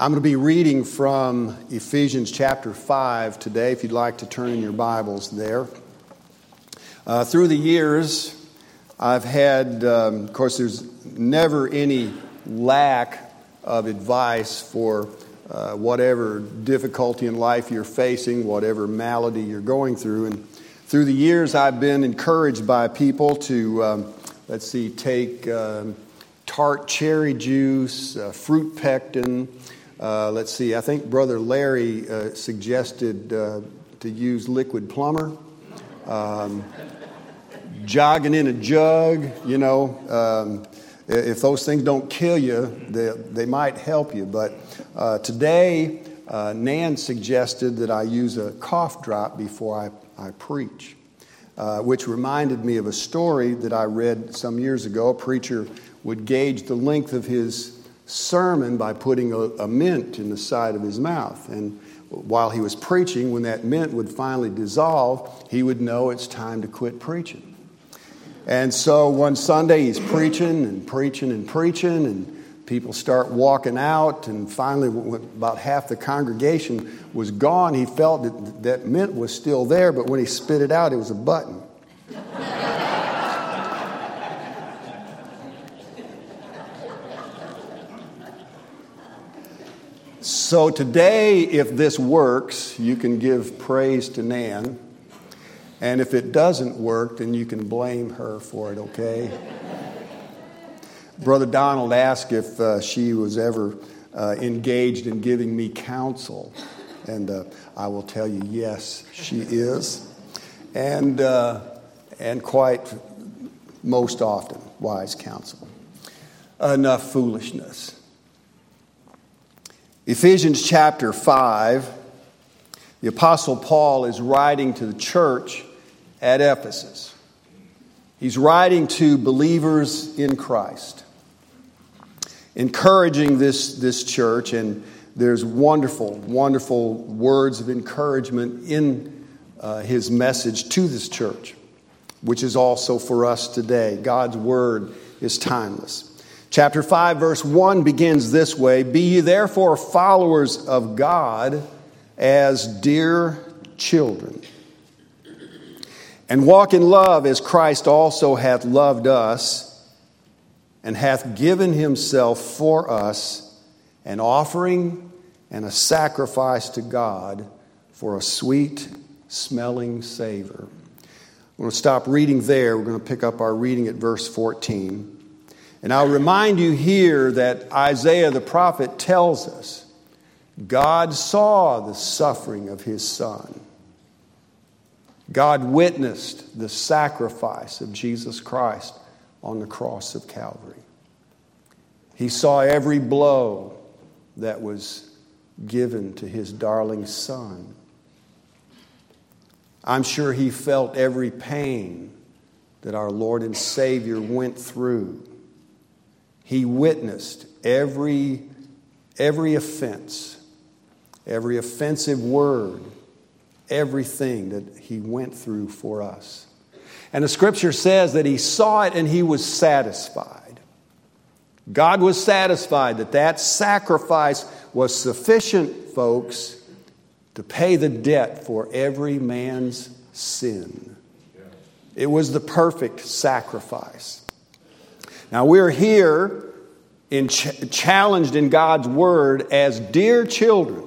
I'm going to be reading from Ephesians chapter 5 today, if you'd like to turn in your Bibles there. Uh, through the years, I've had, um, of course, there's never any lack of advice for uh, whatever difficulty in life you're facing, whatever malady you're going through. And through the years, I've been encouraged by people to, um, let's see, take um, tart cherry juice, uh, fruit pectin. Uh, let's see, I think Brother Larry uh, suggested uh, to use liquid plumber. Um, jogging in a jug, you know. Um, if those things don't kill you, they, they might help you. But uh, today, uh, Nan suggested that I use a cough drop before I, I preach, uh, which reminded me of a story that I read some years ago. A preacher would gauge the length of his sermon by putting a, a, mint in the side of his mouth. And while he was preaching, when that mint would finally dissolve, he would know it's time to quit preaching. And so one Sunday he's preaching and preaching and preaching, and people start walking out. And finally, about half the congregation was gone. He felt that that mint was still there, but when he spit it out, it was a button. So today, if this works, you can give praise to Nan. And if it doesn't work, then you can blame her for it, okay? Brother Donald asked if uh, she was ever uh, engaged in giving me counsel. And uh, I will tell you, yes, she is. And, uh, and quite most often, wise counsel. Enough foolishness. Ephesians chapter 5, the Apostle Paul is writing to the church at Ephesus. He's writing to believers in Christ, encouraging this, this church, and there's wonderful, wonderful words of encouragement in uh, his message to this church, which is also for us today. God's word is timeless. Chapter 5, verse 1 begins this way Be ye therefore followers of God as dear children, and walk in love as Christ also hath loved us, and hath given himself for us, an offering and a sacrifice to God for a sweet smelling savor. We're going to stop reading there. We're going to pick up our reading at verse 14. And I'll remind you here that Isaiah the prophet tells us God saw the suffering of his son. God witnessed the sacrifice of Jesus Christ on the cross of Calvary. He saw every blow that was given to his darling son. I'm sure he felt every pain that our Lord and Savior went through he witnessed every, every offense, every offensive word, everything that he went through for us. And the scripture says that he saw it and he was satisfied. God was satisfied that that sacrifice was sufficient, folks, to pay the debt for every man's sin. It was the perfect sacrifice. Now, we're here in ch- challenged in God's word as dear children,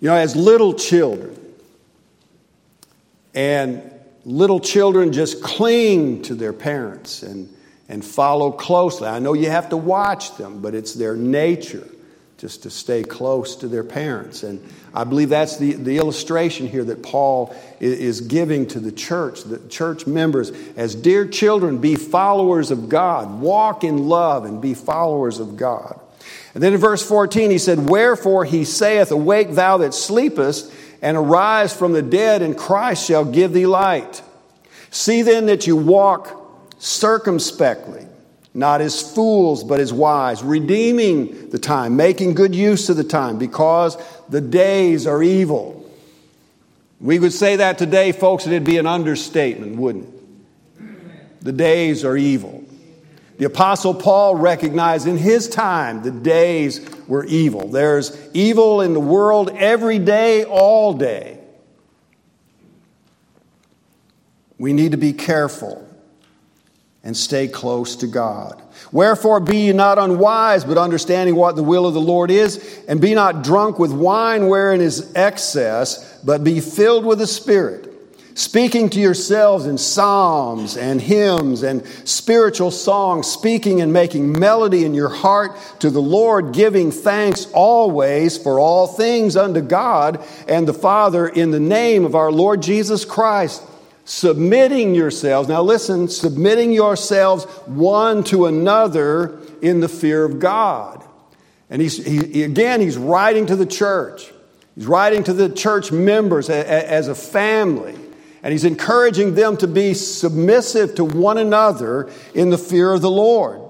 you know, as little children. And little children just cling to their parents and, and follow closely. I know you have to watch them, but it's their nature just to stay close to their parents. And I believe that's the, the illustration here that Paul is giving to the church, the church members. As dear children, be followers of God, walk in love and be followers of God. And then in verse 14, he said, Wherefore he saith, Awake thou that sleepest, and arise from the dead, and Christ shall give thee light. See then that you walk circumspectly not as fools, but as wise, redeeming the time, making good use of the time, because the days are evil. We would say that today, folks, and it'd be an understatement, wouldn't it? The days are evil. The Apostle Paul recognized in his time the days were evil. There's evil in the world every day, all day. We need to be careful and stay close to God. Wherefore, be ye not unwise, but understanding what the will of the Lord is, and be not drunk with wine wherein is excess, but be filled with the Spirit speaking to yourselves in psalms and hymns and spiritual songs, speaking and making melody in your heart to the Lord, giving thanks always for all things unto God and the Father in the name of our Lord Jesus Christ. Submitting yourselves, now listen, submitting yourselves one to another in the fear of God. And he's, he, again, he's writing to the church. He's writing to the church members as a family. And he's encouraging them to be submissive to one another in the fear of the Lord.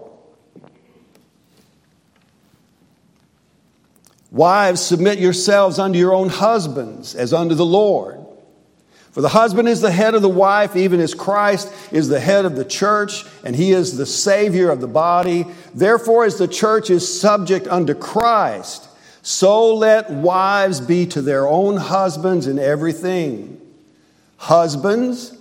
Wives, submit yourselves unto your own husbands as unto the Lord. For the husband is the head of the wife, even as Christ is the head of the church, and he is the Savior of the body. Therefore, as the church is subject unto Christ, so let wives be to their own husbands in everything. Husbands,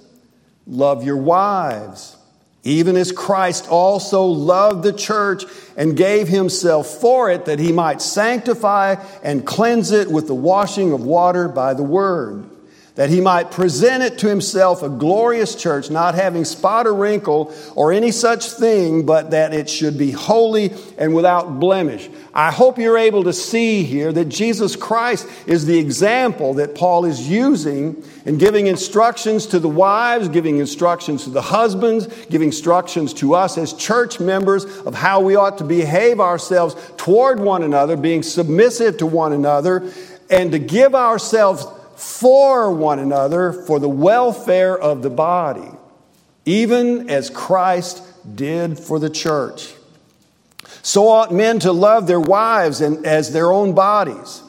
love your wives, even as Christ also loved the church and gave himself for it that he might sanctify and cleanse it with the washing of water by the word that he might present it to himself a glorious church, not having spot or wrinkle or any such thing, but that it should be holy and without blemish. I hope you're able to see here that Jesus Christ is the example that Paul is using in giving instructions to the wives, giving instructions to the husbands, giving instructions to us as church members of how we ought to behave ourselves toward one another, being submissive to one another, and to give ourselves for one another for the welfare of the body, even as Christ did for the church. So ought men to love their wives and as their own bodies.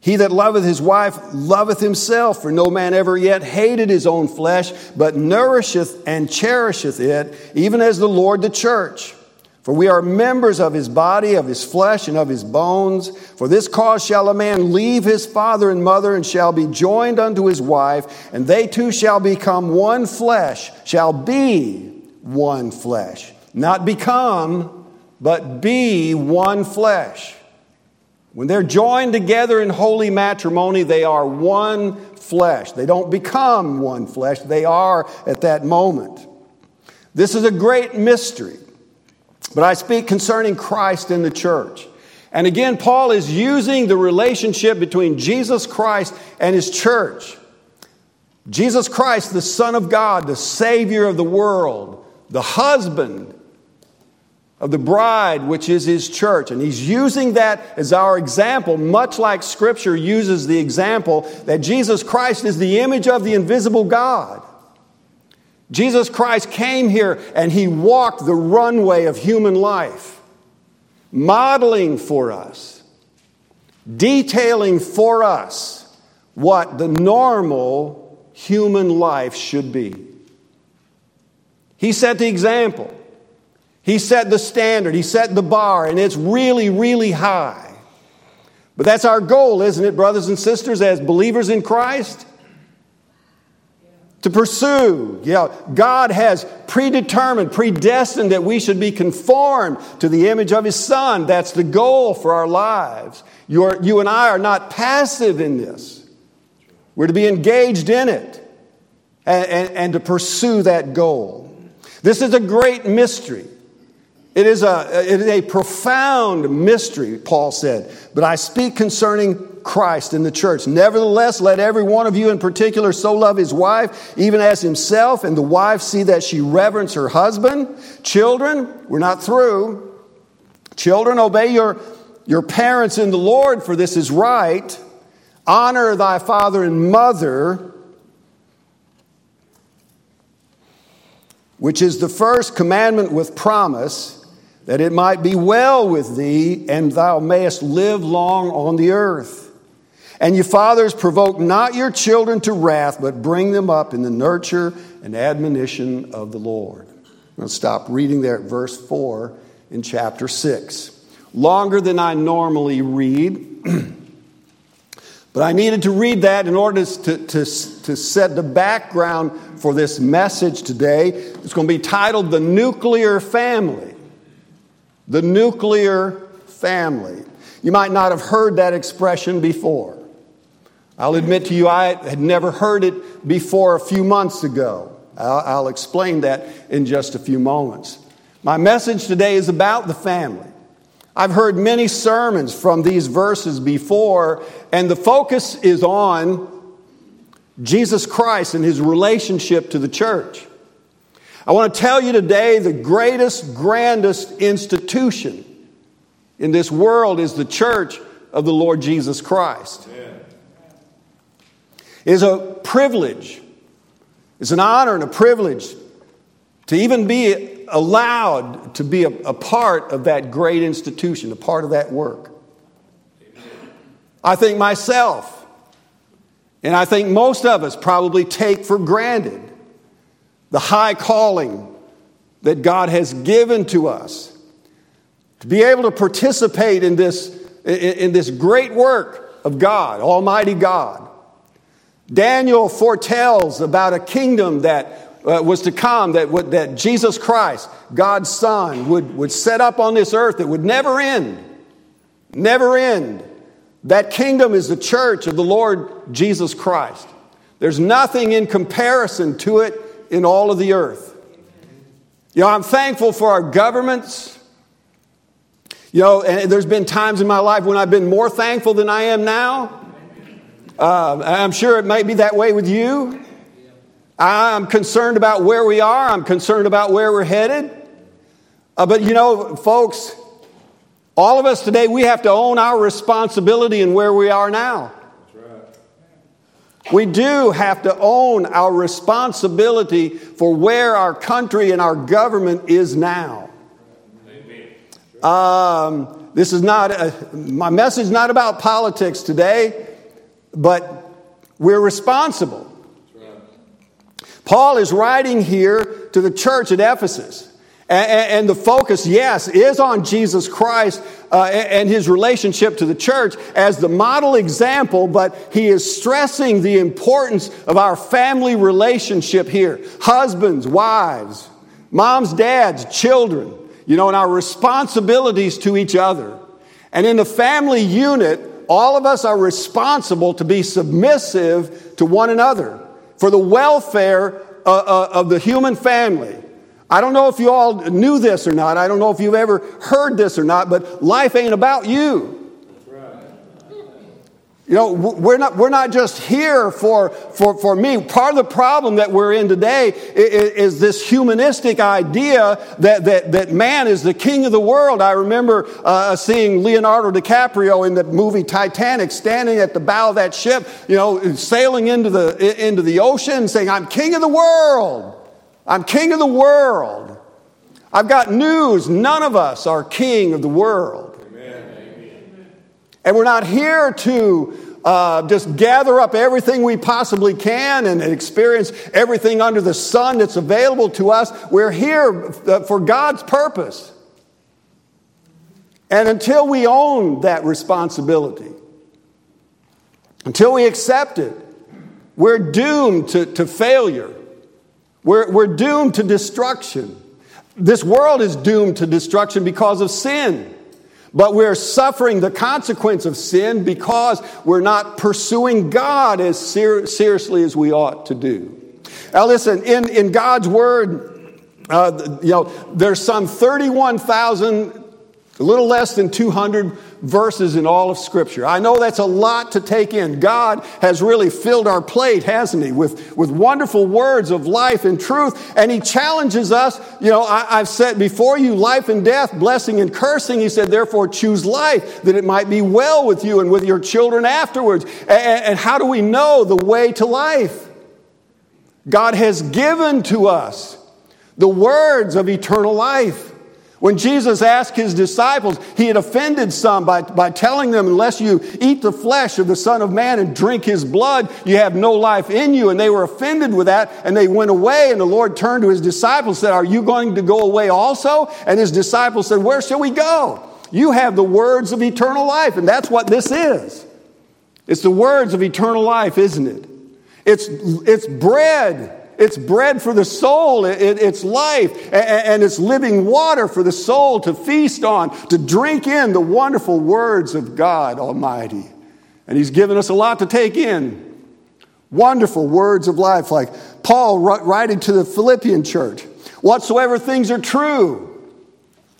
He that loveth his wife loveth himself, for no man ever yet hated his own flesh, but nourisheth and cherisheth it, even as the Lord the church. For we are members of his body, of his flesh, and of his bones. For this cause shall a man leave his father and mother, and shall be joined unto his wife, and they two shall become one flesh, shall be one flesh. Not become, but be one flesh. When they're joined together in holy matrimony, they are one flesh. They don't become one flesh, they are at that moment. This is a great mystery. But I speak concerning Christ in the church. And again, Paul is using the relationship between Jesus Christ and his church. Jesus Christ, the Son of God, the Savior of the world, the husband of the bride, which is his church. And he's using that as our example, much like Scripture uses the example that Jesus Christ is the image of the invisible God. Jesus Christ came here and he walked the runway of human life, modeling for us, detailing for us what the normal human life should be. He set the example. He set the standard. He set the bar, and it's really, really high. But that's our goal, isn't it, brothers and sisters, as believers in Christ? To pursue. Yeah, God has predetermined, predestined that we should be conformed to the image of His Son. That's the goal for our lives. You're, you and I are not passive in this. We're to be engaged in it and, and, and to pursue that goal. This is a great mystery. It is, a, it is a profound mystery, Paul said. But I speak concerning Christ in the church. Nevertheless, let every one of you in particular so love his wife, even as himself, and the wife see that she reverence her husband. Children, we're not through. Children, obey your, your parents in the Lord, for this is right. Honor thy father and mother, which is the first commandment with promise that it might be well with thee and thou mayest live long on the earth. And you fathers, provoke not your children to wrath, but bring them up in the nurture and admonition of the Lord. I'm going to stop reading there at verse 4 in chapter 6. Longer than I normally read, but I needed to read that in order to, to, to set the background for this message today. It's going to be titled The Nuclear Family. The Nuclear Family. You might not have heard that expression before. I'll admit to you, I had never heard it before a few months ago. I'll, I'll explain that in just a few moments. My message today is about the family. I've heard many sermons from these verses before, and the focus is on Jesus Christ and his relationship to the church. I want to tell you today the greatest, grandest institution in this world is the church of the Lord Jesus Christ. Is a privilege, it's an honor and a privilege to even be allowed to be a, a part of that great institution, a part of that work. I think myself, and I think most of us probably take for granted the high calling that God has given to us to be able to participate in this, in this great work of God, Almighty God. Daniel foretells about a kingdom that uh, was to come, that, that Jesus Christ, God's Son, would, would set up on this earth that would never end. Never end. That kingdom is the church of the Lord Jesus Christ. There's nothing in comparison to it in all of the earth. You know, I'm thankful for our governments. You know, and there's been times in my life when I've been more thankful than I am now. Uh, I'm sure it may be that way with you. I'm concerned about where we are, I'm concerned about where we're headed. Uh, but you know, folks, all of us today, we have to own our responsibility in where we are now. We do have to own our responsibility for where our country and our government is now. Um, this is not a, my message. Not about politics today, but we're responsible. Paul is writing here to the church at Ephesus. And, the focus, yes, is on Jesus Christ uh, and his relationship to the church as the model example, but he is stressing the importance of our family relationship here. Husbands, wives, moms, dads, children, you know, and our responsibilities to each other. And in the family unit, all of us are responsible to be submissive to one another for the welfare uh, uh, of the human family. I don't know if you all knew this or not. I don't know if you've ever heard this or not, but life ain't about you. You know, we're not, we're not just here for, for, for me. Part of the problem that we're in today is, is, this humanistic idea that, that, that man is the king of the world. I remember uh, seeing Leonardo DiCaprio in the movie Titanic standing at the bow of that ship, you know, sailing into the, into the ocean saying, I'm king of the world. I'm king of the world. I've got news. None of us are king of the world. And we're not here to uh, just gather up everything we possibly can and experience everything under the sun that's available to us. We're here uh, for God's purpose. And until we own that responsibility, until we accept it, we're doomed to, to failure. We're, we're doomed to destruction. This world is doomed to destruction because of sin. But we're suffering the consequence of sin because we're not pursuing God as ser- seriously as we ought to do. Now, listen, in, in God's Word, uh, you know, there's some 31,000 a little less than 200 verses in all of Scripture. I know that's a lot to take in. God has really filled our plate, hasn't He, with, with wonderful words of life and truth. And He challenges us. You know, I, have said before you life and death, blessing and cursing. He said, therefore, choose life that it might be well with you and with your children afterwards. And, and how do we know the way to life? God has given to us the words of eternal life. When Jesus asked his disciples, he had offended some by, by telling them, unless you eat the flesh of the Son of Man and drink his blood, you have no life in you. And they were offended with that, and they went away. And the Lord turned to his disciples and said, Are you going to go away also? And his disciples said, Where shall we go? You have the words of eternal life. And that's what this is. It's the words of eternal life, isn't it? It's, it's bread it's bread for the soul, it, it's life, and, and it's living water for the soul to feast on, to drink in the wonderful words of God Almighty. And He's given us a lot to take in. Wonderful words of life, like Paul writing to the Philippian church whatsoever things are true.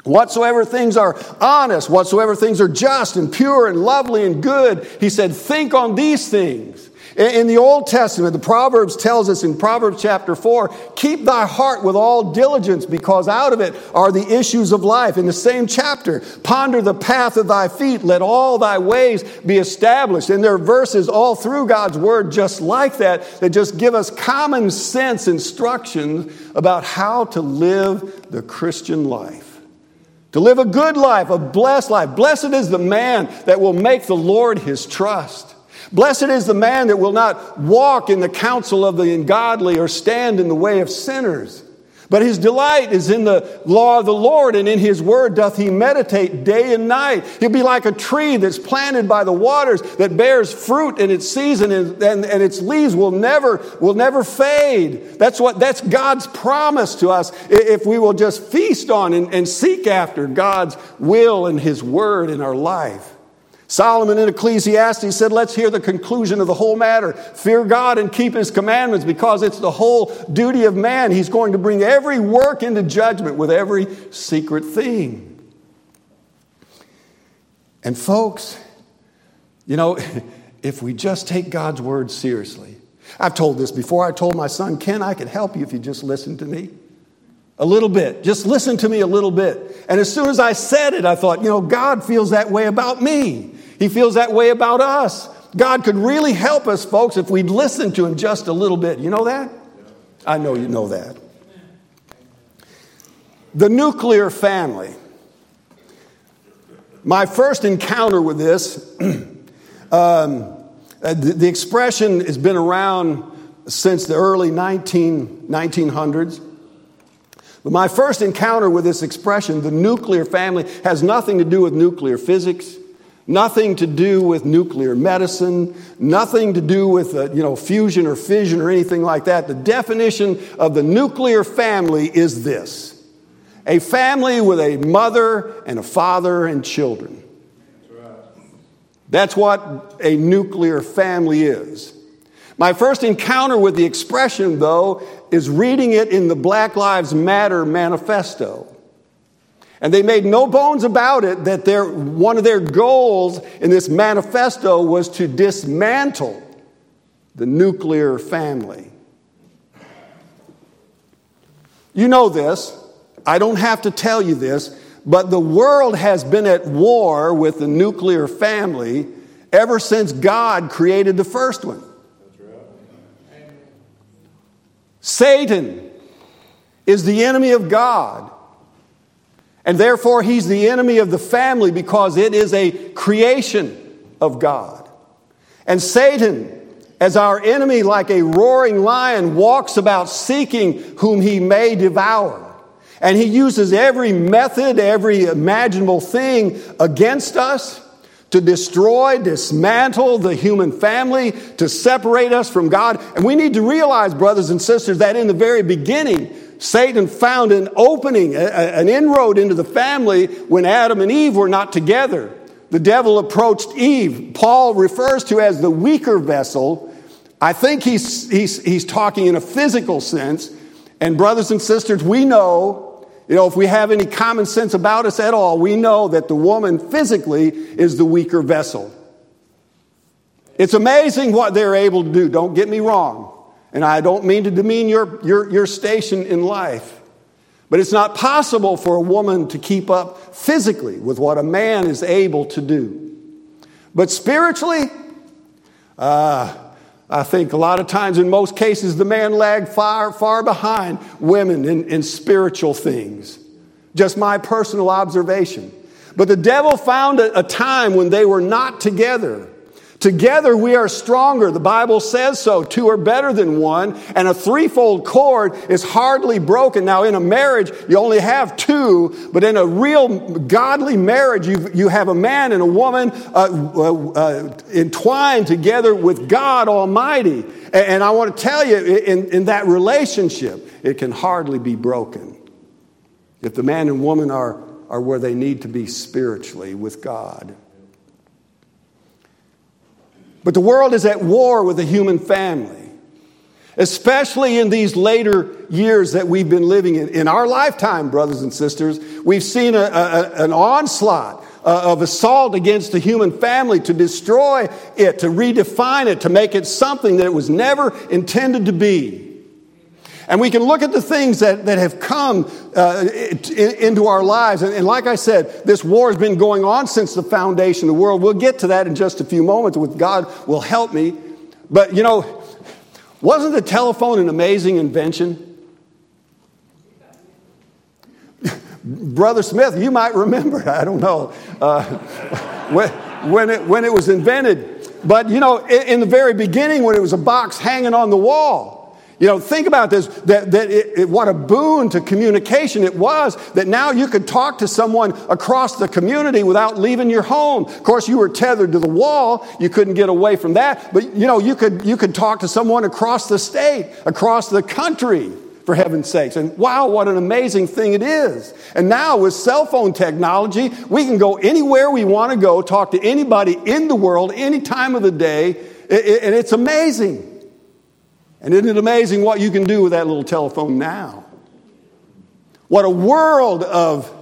Whatsoever things are honest, whatsoever things are just and pure and lovely and good, he said, think on these things. In the Old Testament, the Proverbs tells us in Proverbs chapter 4, keep thy heart with all diligence because out of it are the issues of life. In the same chapter, ponder the path of thy feet, let all thy ways be established. And there are verses all through God's word just like that, that just give us common sense instructions about how to live the Christian life. To live a good life, a blessed life. Blessed is the man that will make the Lord his trust. Blessed is the man that will not walk in the counsel of the ungodly or stand in the way of sinners. But his delight is in the law of the Lord, and in his word doth he meditate day and night. He'll be like a tree that's planted by the waters that bears fruit in its season, and, and, and its leaves will never, will never fade. That's what that's God's promise to us if we will just feast on and, and seek after God's will and his word in our life. Solomon in Ecclesiastes said, Let's hear the conclusion of the whole matter. Fear God and keep his commandments because it's the whole duty of man. He's going to bring every work into judgment with every secret thing. And, folks, you know, if we just take God's word seriously, I've told this before. I told my son, Ken, I could help you if you just listen to me. A little bit. Just listen to me a little bit. And as soon as I said it, I thought, you know, God feels that way about me. He feels that way about us. God could really help us, folks, if we'd listen to Him just a little bit. You know that? I know you know that. The nuclear family. My first encounter with this, um, uh, the, the, expression has been around since the early 19, 1900s. My first encounter with this expression, the nuclear family, has nothing to do with nuclear physics. Nothing to do with nuclear medicine, nothing to do with uh, you know, fusion or fission or anything like that. The definition of the nuclear family is this a family with a mother and a father and children. That's what a nuclear family is. My first encounter with the expression, though, is reading it in the Black Lives Matter manifesto. And they made no bones about it that their, one of their goals in this manifesto was to dismantle the nuclear family. You know this. I don't have to tell you this, but the world has been at war with the nuclear family ever since God created the first one. Satan is the enemy of God. And therefore, he's the enemy of the family because it is a creation of God. And Satan, as our enemy, like a roaring lion, walks about seeking whom he may devour. And he uses every method, every imaginable thing against us to destroy, dismantle the human family, to separate us from God. And we need to realize, brothers and sisters, that in the very beginning, Satan found an opening, an inroad into the family when Adam and Eve were not together. The devil approached Eve. Paul refers to as the weaker vessel. I think he's, he's, he's talking in a physical sense. And, brothers and sisters, we know, you know, if we have any common sense about us at all, we know that the woman physically is the weaker vessel. It's amazing what they're able to do, don't get me wrong. And I don't mean to demean your, your, your station in life. But it's not possible for a woman to keep up physically with what a man is able to do. But spiritually, uh, I think a lot of times, in most cases, the man lagged far, far behind women in, in spiritual things. Just my personal observation. But the devil found a, a time when they were not together. Together we are stronger. The Bible says so. Two are better than one. And a threefold cord is hardly broken. Now, in a marriage, you only have two, but in a real godly marriage, you, you have a man and a woman uh, uh, uh, entwined together with God Almighty. And, and I want to tell you, in, in that relationship, it can hardly be broken. If the man and woman are, are where they need to be spiritually with God. But the world is at war with the human family, especially in these later years that we've been living in. In our lifetime, brothers and sisters, we've seen a, a, an onslaught uh, of assault against the human family to destroy it, to redefine it, to make it something that it was never intended to be. And we can look at the things that, that have come uh, into our lives. And, and, like I said, this war has been going on since the foundation of the world. We'll get to that in just a few moments with God will help me. But you know, wasn't the telephone an amazing invention? Brother Smith, you might remember, I don't know, uh, when, when, it, when it was invented. But you know, in, in the very beginning, when it was a box hanging on the wall, you know, think about this that, that it, it, what a boon to communication it was that now you could talk to someone across the community without leaving your home. Of course, you were tethered to the wall, you couldn't get away from that, but you know, you could, you could talk to someone across the state, across the country, for heaven's sakes. And wow, what an amazing thing it is. And now with cell phone technology, we can go anywhere we want to go, talk to anybody in the world, any time of the day, and it's amazing. And isn't it amazing what you can do with that little telephone now? What a world of,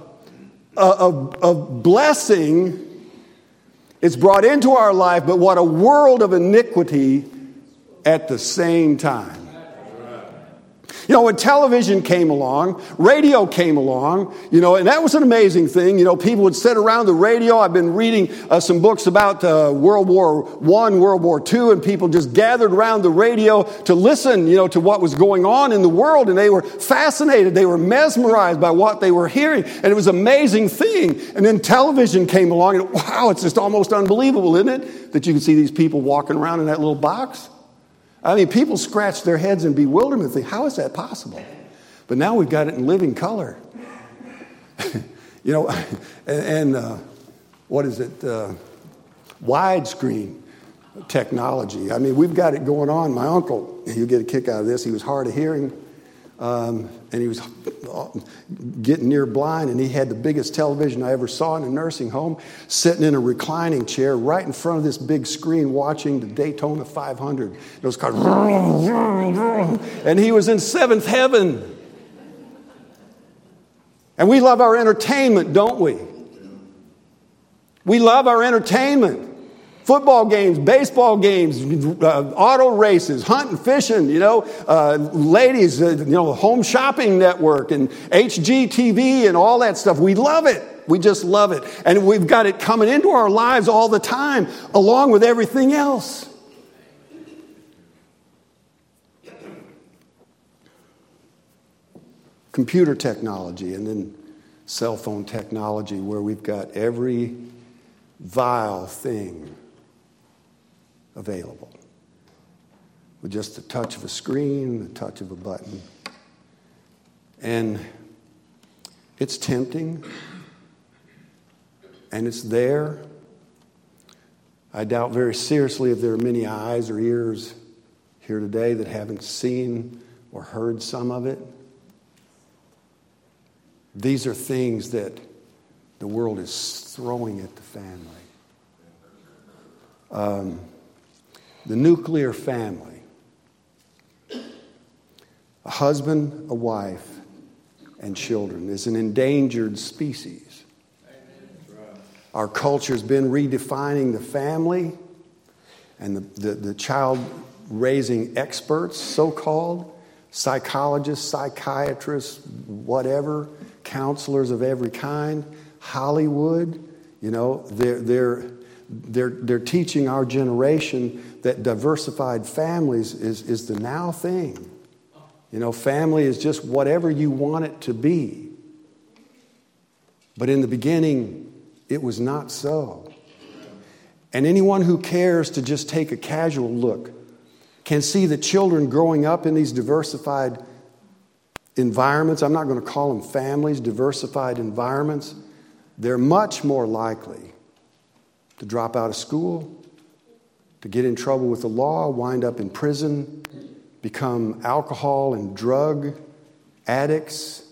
uh, of, of blessing is brought into our life, but what a world of iniquity at the same time. You know, when television came along, radio came along, you know, and that was an amazing thing. You know, people would sit around the radio. I've been reading uh, some books about uh, World War One, World War Two, and people just gathered around the radio to listen, you know, to what was going on in the world, and they were fascinated. They were mesmerized by what they were hearing, and it was an amazing thing. And then television came along, and wow, it's just almost unbelievable, isn't it? That you can see these people walking around in that little box. I mean, people scratch their heads in bewilderment, think, how is that possible? But now we've got it in living color. you know, and, and uh, what is it? Uh, widescreen technology. I mean, we've got it going on. My uncle, you get a kick out of this, he was hard of hearing. Um, and he was getting near blind, and he had the biggest television I ever saw in a nursing home, sitting in a reclining chair right in front of this big screen watching the Daytona 500. It was called, and he was in seventh heaven. And we love our entertainment, don't we? We love our entertainment football games, baseball games, uh, auto races, hunting, fishing, you know, uh, ladies, uh, you know, home shopping network and HGTV and all that stuff. We love it. We just love it. And we've got it coming into our lives all the time, along with everything else. Computer technology and then cell phone technology, where we've got every vile thing available with just the touch of a screen, the touch of a button. And it's tempting and it's there. I doubt very seriously if there are many eyes or ears here today that haven't seen or heard some of it. These are things that the world is throwing at the family. Um, the nuclear family a husband, a wife, and children is an endangered species. Our culture has been redefining the family and the, the, the child raising experts, so called, psychologists, psychiatrists, whatever, counselors of every kind, Hollywood, you know, they're, they're, they're, they're teaching our generation that diversified families is, is the now thing. You know, family is just whatever you want it to be. But in the beginning, it was not so. And anyone who cares to just take a casual look can see that children growing up in these diversified environments, I'm not going to call them families, diversified environments, they're much more likely to drop out of school, to get in trouble with the law, wind up in prison, become alcohol and drug addicts,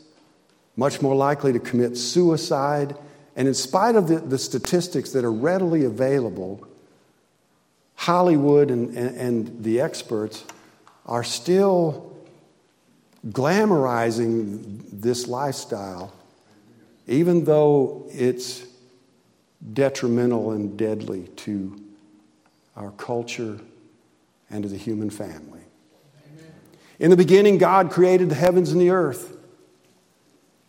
much more likely to commit suicide. And in spite of the, the statistics that are readily available, Hollywood and, and, and the experts are still glamorizing this lifestyle, even though it's detrimental and deadly to our culture and to the human family. In the beginning, God created the heavens and the earth.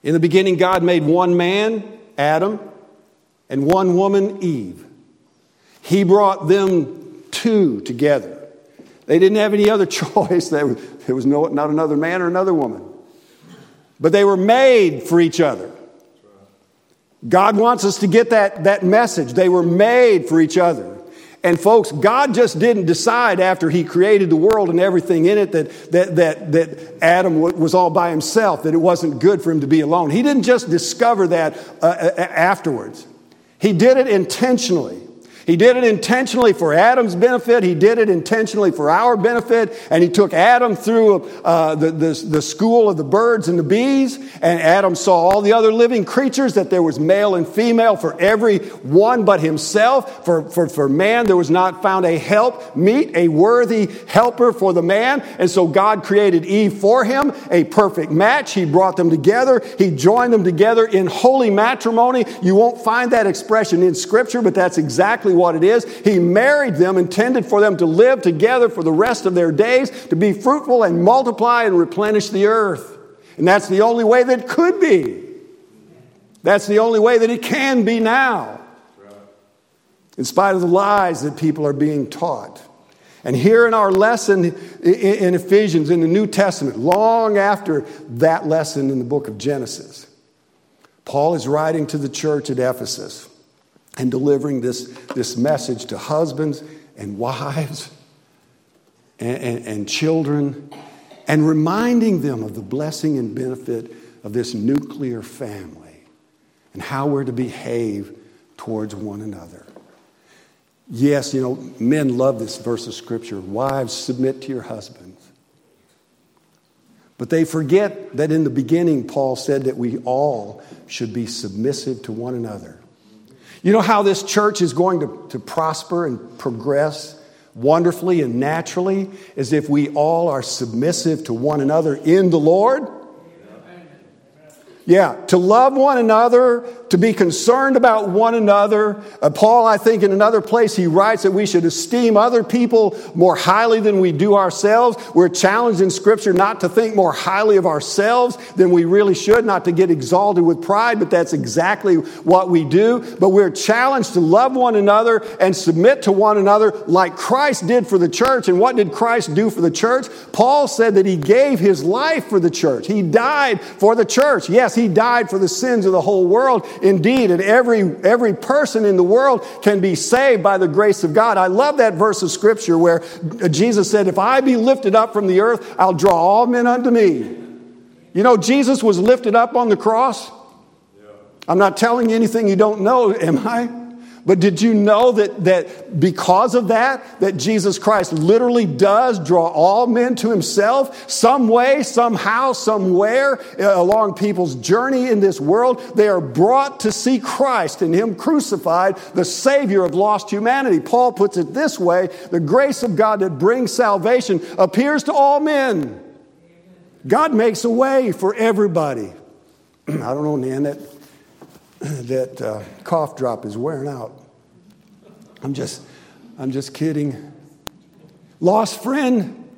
In the beginning, God made one man, Adam, and one woman, Eve. He brought them two together. They didn't have any other choice. There was no, not another man or another woman. But they were made for each other. God wants us to get that, that message. They were made for each other. And folks, God just didn't decide after He created the world and everything in it that, that, that, that Adam was all by himself, that it wasn't good for him to be alone. He didn't just discover that uh, afterwards, He did it intentionally. He did it intentionally for Adam's benefit. He did it intentionally for our benefit. And he took Adam through uh, the, the, the, school of the birds and the bees. And Adam saw all the other living creatures, that there was male and female for every one but himself. For, for, for man, there was not found a help, meet, a worthy helper for the man. And so God created Eve for him, a perfect match. He brought them together. He joined them together in holy matrimony. You won't find that expression in Scripture, but that's exactly exactly what it is. He married them, intended for them to live together for the rest of their days, to be fruitful and multiply and replenish the earth. And that's the only way that could be. That's the only way that it can be now. In spite of the lies that people are being taught. And here in our lesson in Ephesians in the New Testament, long after that lesson in the book of Genesis, Paul is writing to the church at Ephesus and delivering this, this message to husbands and wives and, and, and children and reminding them of the blessing and benefit of this nuclear family and how we're to behave towards one another. Yes, you know, men love this verse of scripture. Wives, submit to your husbands. But they forget that in the beginning, Paul said that we all should be submissive to one another. You know how this church is going to, to prosper and progress wonderfully and naturally? Is if we all are submissive to one another in the Lord yeah, to love one another, to be concerned about one another. Uh, Paul, I think, in another place, he writes that we should esteem other people more highly than we do ourselves. We're challenged in Scripture not to think more highly of ourselves than we really should, not to get exalted with pride, but that's exactly what we do. But we're challenged to love one another and submit to one another like Christ did for the church. And what did Christ do for the church? Paul said that he gave his life for the church, he died for the church. Yes, He died for the sins of the whole world. Indeed, and every, every person in the world can be saved by the grace of God. I love that verse of scripture where Jesus said, If I be lifted up from the earth, I'll draw all men unto me. You know, Jesus was lifted up on the cross. I'm not telling you anything you don't know, am I? But did you know that, that because of that, that Jesus Christ literally does draw all men to himself? Some way, somehow, somewhere uh, along people's journey in this world, they are brought to see Christ and him crucified, the Savior of lost humanity. Paul puts it this way the grace of God that brings salvation appears to all men. God makes a way for everybody. I don't know, Nan, that that uh, cough drop is wearing out. I'm just, I'm just kidding. Lost friend.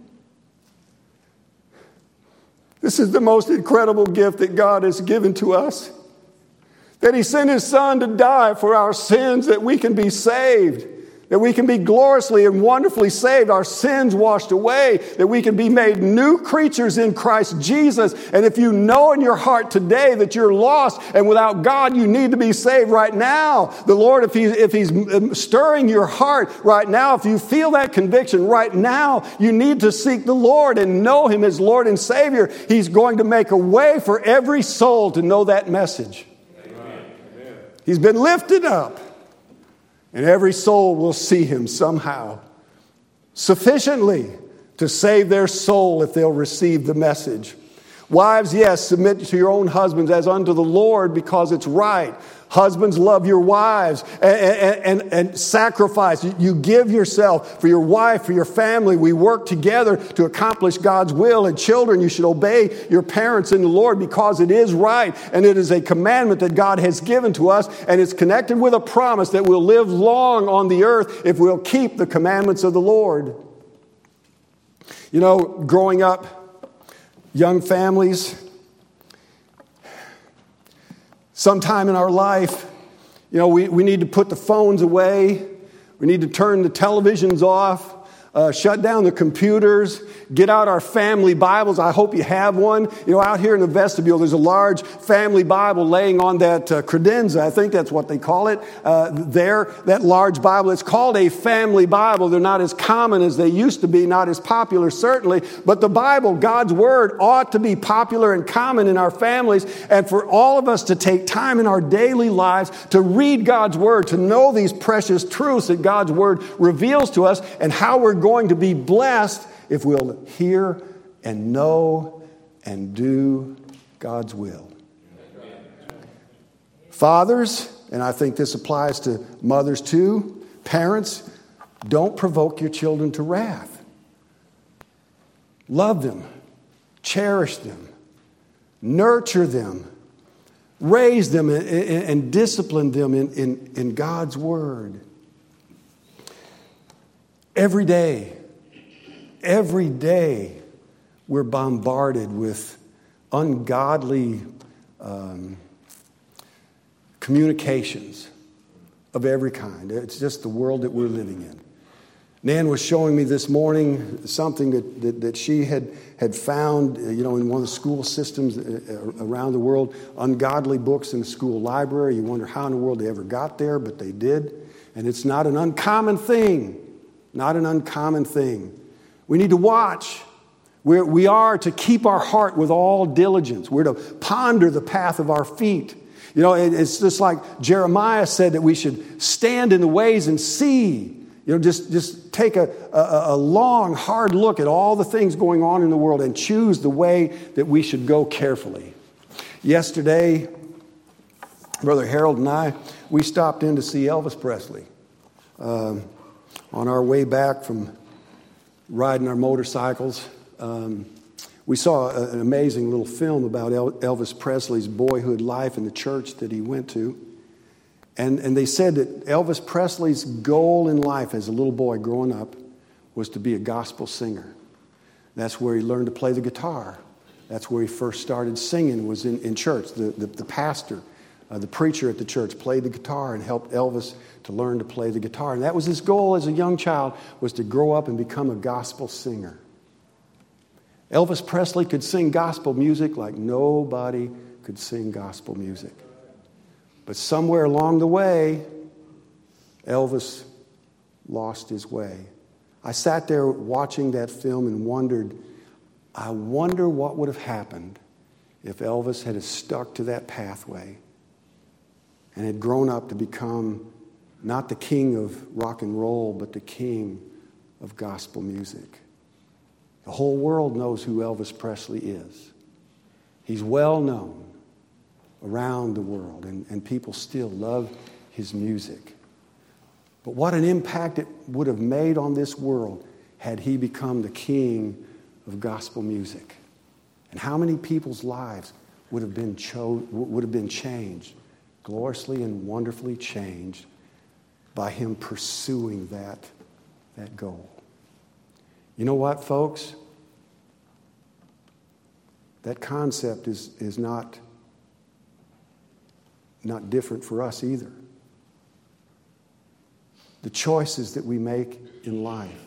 This is the most incredible gift that God has given to us. That He sent His Son to die for our sins that we can be saved. That we can be gloriously and wonderfully saved, our sins washed away, that we can be made new creatures in Christ Jesus. And if you know in your heart today that you're lost and without God, you need to be saved right now. The Lord, if, he, if He's um, stirring your heart right now, if you feel that conviction right now, you need to seek the Lord and know Him as Lord and Savior. He's going to make a way for every soul to know that message. Amen. He's been lifted up and every soul will see him somehow sufficiently to save their soul if they'll receive the message. Wives, yes, submit to your own husbands as unto the Lord because it's right. Husbands, love your wives and, and, and, sacrifice. You give yourself for your wife, for your family. We work together to accomplish God's will. And children, you should obey your parents in the Lord because it is right and it is a commandment that God has given to us. And it's connected with a promise that we'll live long on the earth if we'll keep the commandments of the Lord. You know, growing up, young families, sometime in our life, you know, we, we need to put the phones away, we need to turn the televisions off, uh, shut down the computers, get out our family Bibles. I hope you have one. You know, out here in the vestibule, there's a large family Bible laying on that uh, credenza. I think that's what they call it. Uh, there, that large Bible. It's called a family Bible. They're not as common as they used to be, not as popular, certainly. But the Bible, God's Word, ought to be popular and common in our families. And for all of us to take time in our daily lives to read God's Word, to know these precious truths that God's Word reveals to us, and how we're going to be blessed if we'll hear and know and do God's will. Fathers, and I think this applies to mothers too, parents, don't provoke your children to wrath. Love them, cherish them, nurture them, raise them, and, and discipline them in, in, in God's Word. Every day, every day, we're bombarded with ungodly um, communications of every kind. It's just the world that we're living in. Nan was showing me this morning something that, that, that, she had, had found, you know, in one of the school systems uh, uh, around the world, ungodly books in the school library. You wonder how in the world they ever got there, but they did. And it's not an uncommon thing not an uncommon thing. We need to watch. We're, we are to keep our heart with all diligence. We're to ponder the path of our feet. You know, it, it's just like Jeremiah said that we should stand in the ways and see. You know, just, just take a, a, a long, hard look at all the things going on in the world and choose the way that we should go carefully. Yesterday, Brother Harold and I, we stopped in to see Elvis Presley. Um, on our way back from riding our motorcycles, um, we saw a, an amazing little film about Elvis Presley's boyhood life in the church that he went to. And, and they said that Elvis Presley's goal in life as a little boy growing up was to be a gospel singer. That's where he learned to play the guitar. That's where he first started singing, was in, in church. The, the, the pastor, uh, the preacher at the church, played the guitar and helped Elvis to learn to play the guitar. And that was his goal as a young child, was to grow up and become a gospel singer. Elvis Presley could sing gospel music like nobody could sing gospel music. But somewhere along the way, Elvis lost his way. I sat there watching that film and wondered, I wonder what would have happened if Elvis had stuck to that pathway and had grown up to become not the king of rock and roll, but the king of gospel music. The whole world knows who Elvis Presley is. He's well known around the world, and, and people still love his music. But what an impact it would have made on this world had he become the king of gospel music. And how many people's lives would have been, cho- would have been changed, gloriously and wonderfully changed by him pursuing that, that goal. You know what, folks? That concept is, is not, not different for us either. the choices that we make in life.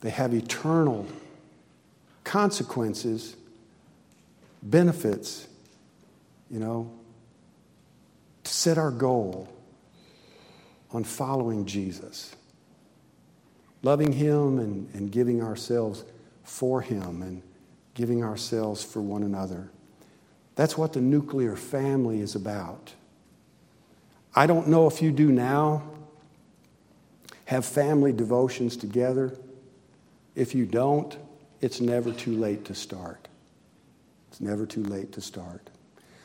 They have eternal consequences, benefits, you know, set our goal on following Jesus, loving Him and, and giving ourselves for Him and giving ourselves for one another. That's what the nuclear family is about. I don't know if you do now have family devotions together. If you don't, it's never too late to start. It's never too late to start.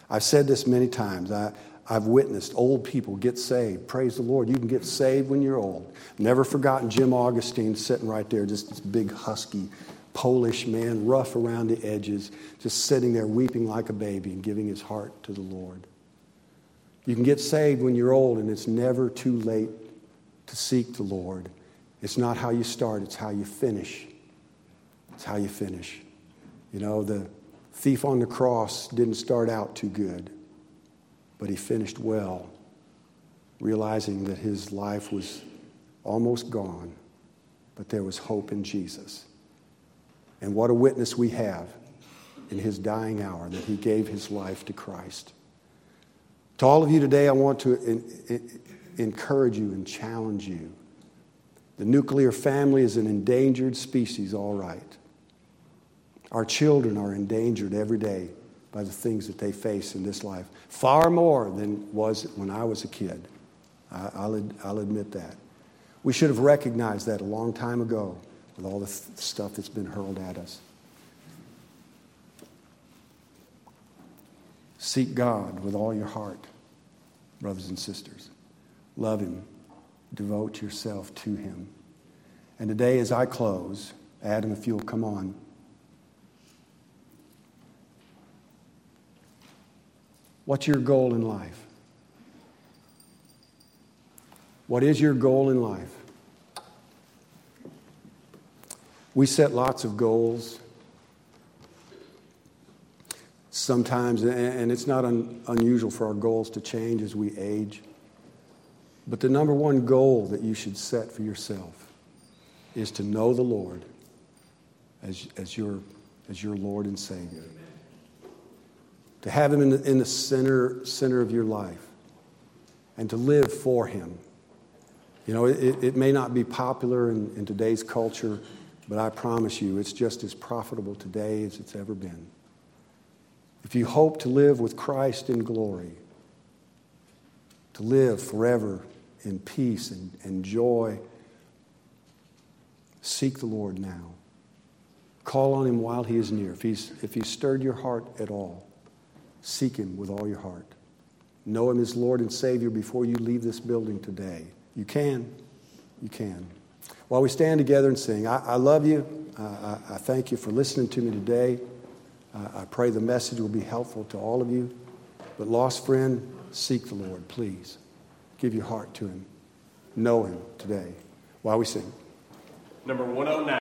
I've said this many times. I, I've witnessed old people get saved. Praise the Lord. You can get saved when you're old. Never forgotten Jim Augustine sitting right there, just this big, husky Polish man, rough around the edges, just sitting there weeping like a baby and giving his heart to the Lord. You can get saved when you're old, and it's never too late to seek the Lord. It's not how you start, it's how you finish. It's how you finish. You know, the thief on the cross didn't start out too good, but he finished well, realizing that his life was almost gone, but there was hope in Jesus. And what a witness we have in his dying hour that he gave his life to Christ. To all of you today, I want to in, in, encourage you and challenge you. The nuclear family is an endangered species, all right. Our children are endangered every day by the things that they face in this life, far more than was when I was a kid. I, will I'll admit that. We should have recognized that a long time ago with all the th- stuff that's been hurled at us. Seek God with all your heart, brothers and sisters. Love Him. Devote yourself to Him. And today, as I close, Adam, if you'll come on. What's your goal in life? What is your goal in life? We set lots of goals. Sometimes, and it's not un, unusual for our goals to change as we age. But the number one goal that you should set for yourself is to know the Lord as, as, your, as your Lord and Savior. To have Him in the, in the center, center of your life and to live for Him. You know, it, it may not be popular in, in today's culture but I promise you, it's just as profitable today as it's ever been. If you hope to live with Christ in glory, to live forever in peace and, and joy, seek the Lord now. Call on him while he is near. If he's, if he's stirred your heart at all, seek him with all your heart. Know him as Lord and Savior before you leave this building today. You can. You can. While we stand together and sing, I, I love you. Uh, I, I, thank you for listening to me today. Uh, I pray the message will be helpful to all of you. But, lost friend, seek the Lord, please. Give your heart to Him. Know Him today while we sing. Number 109.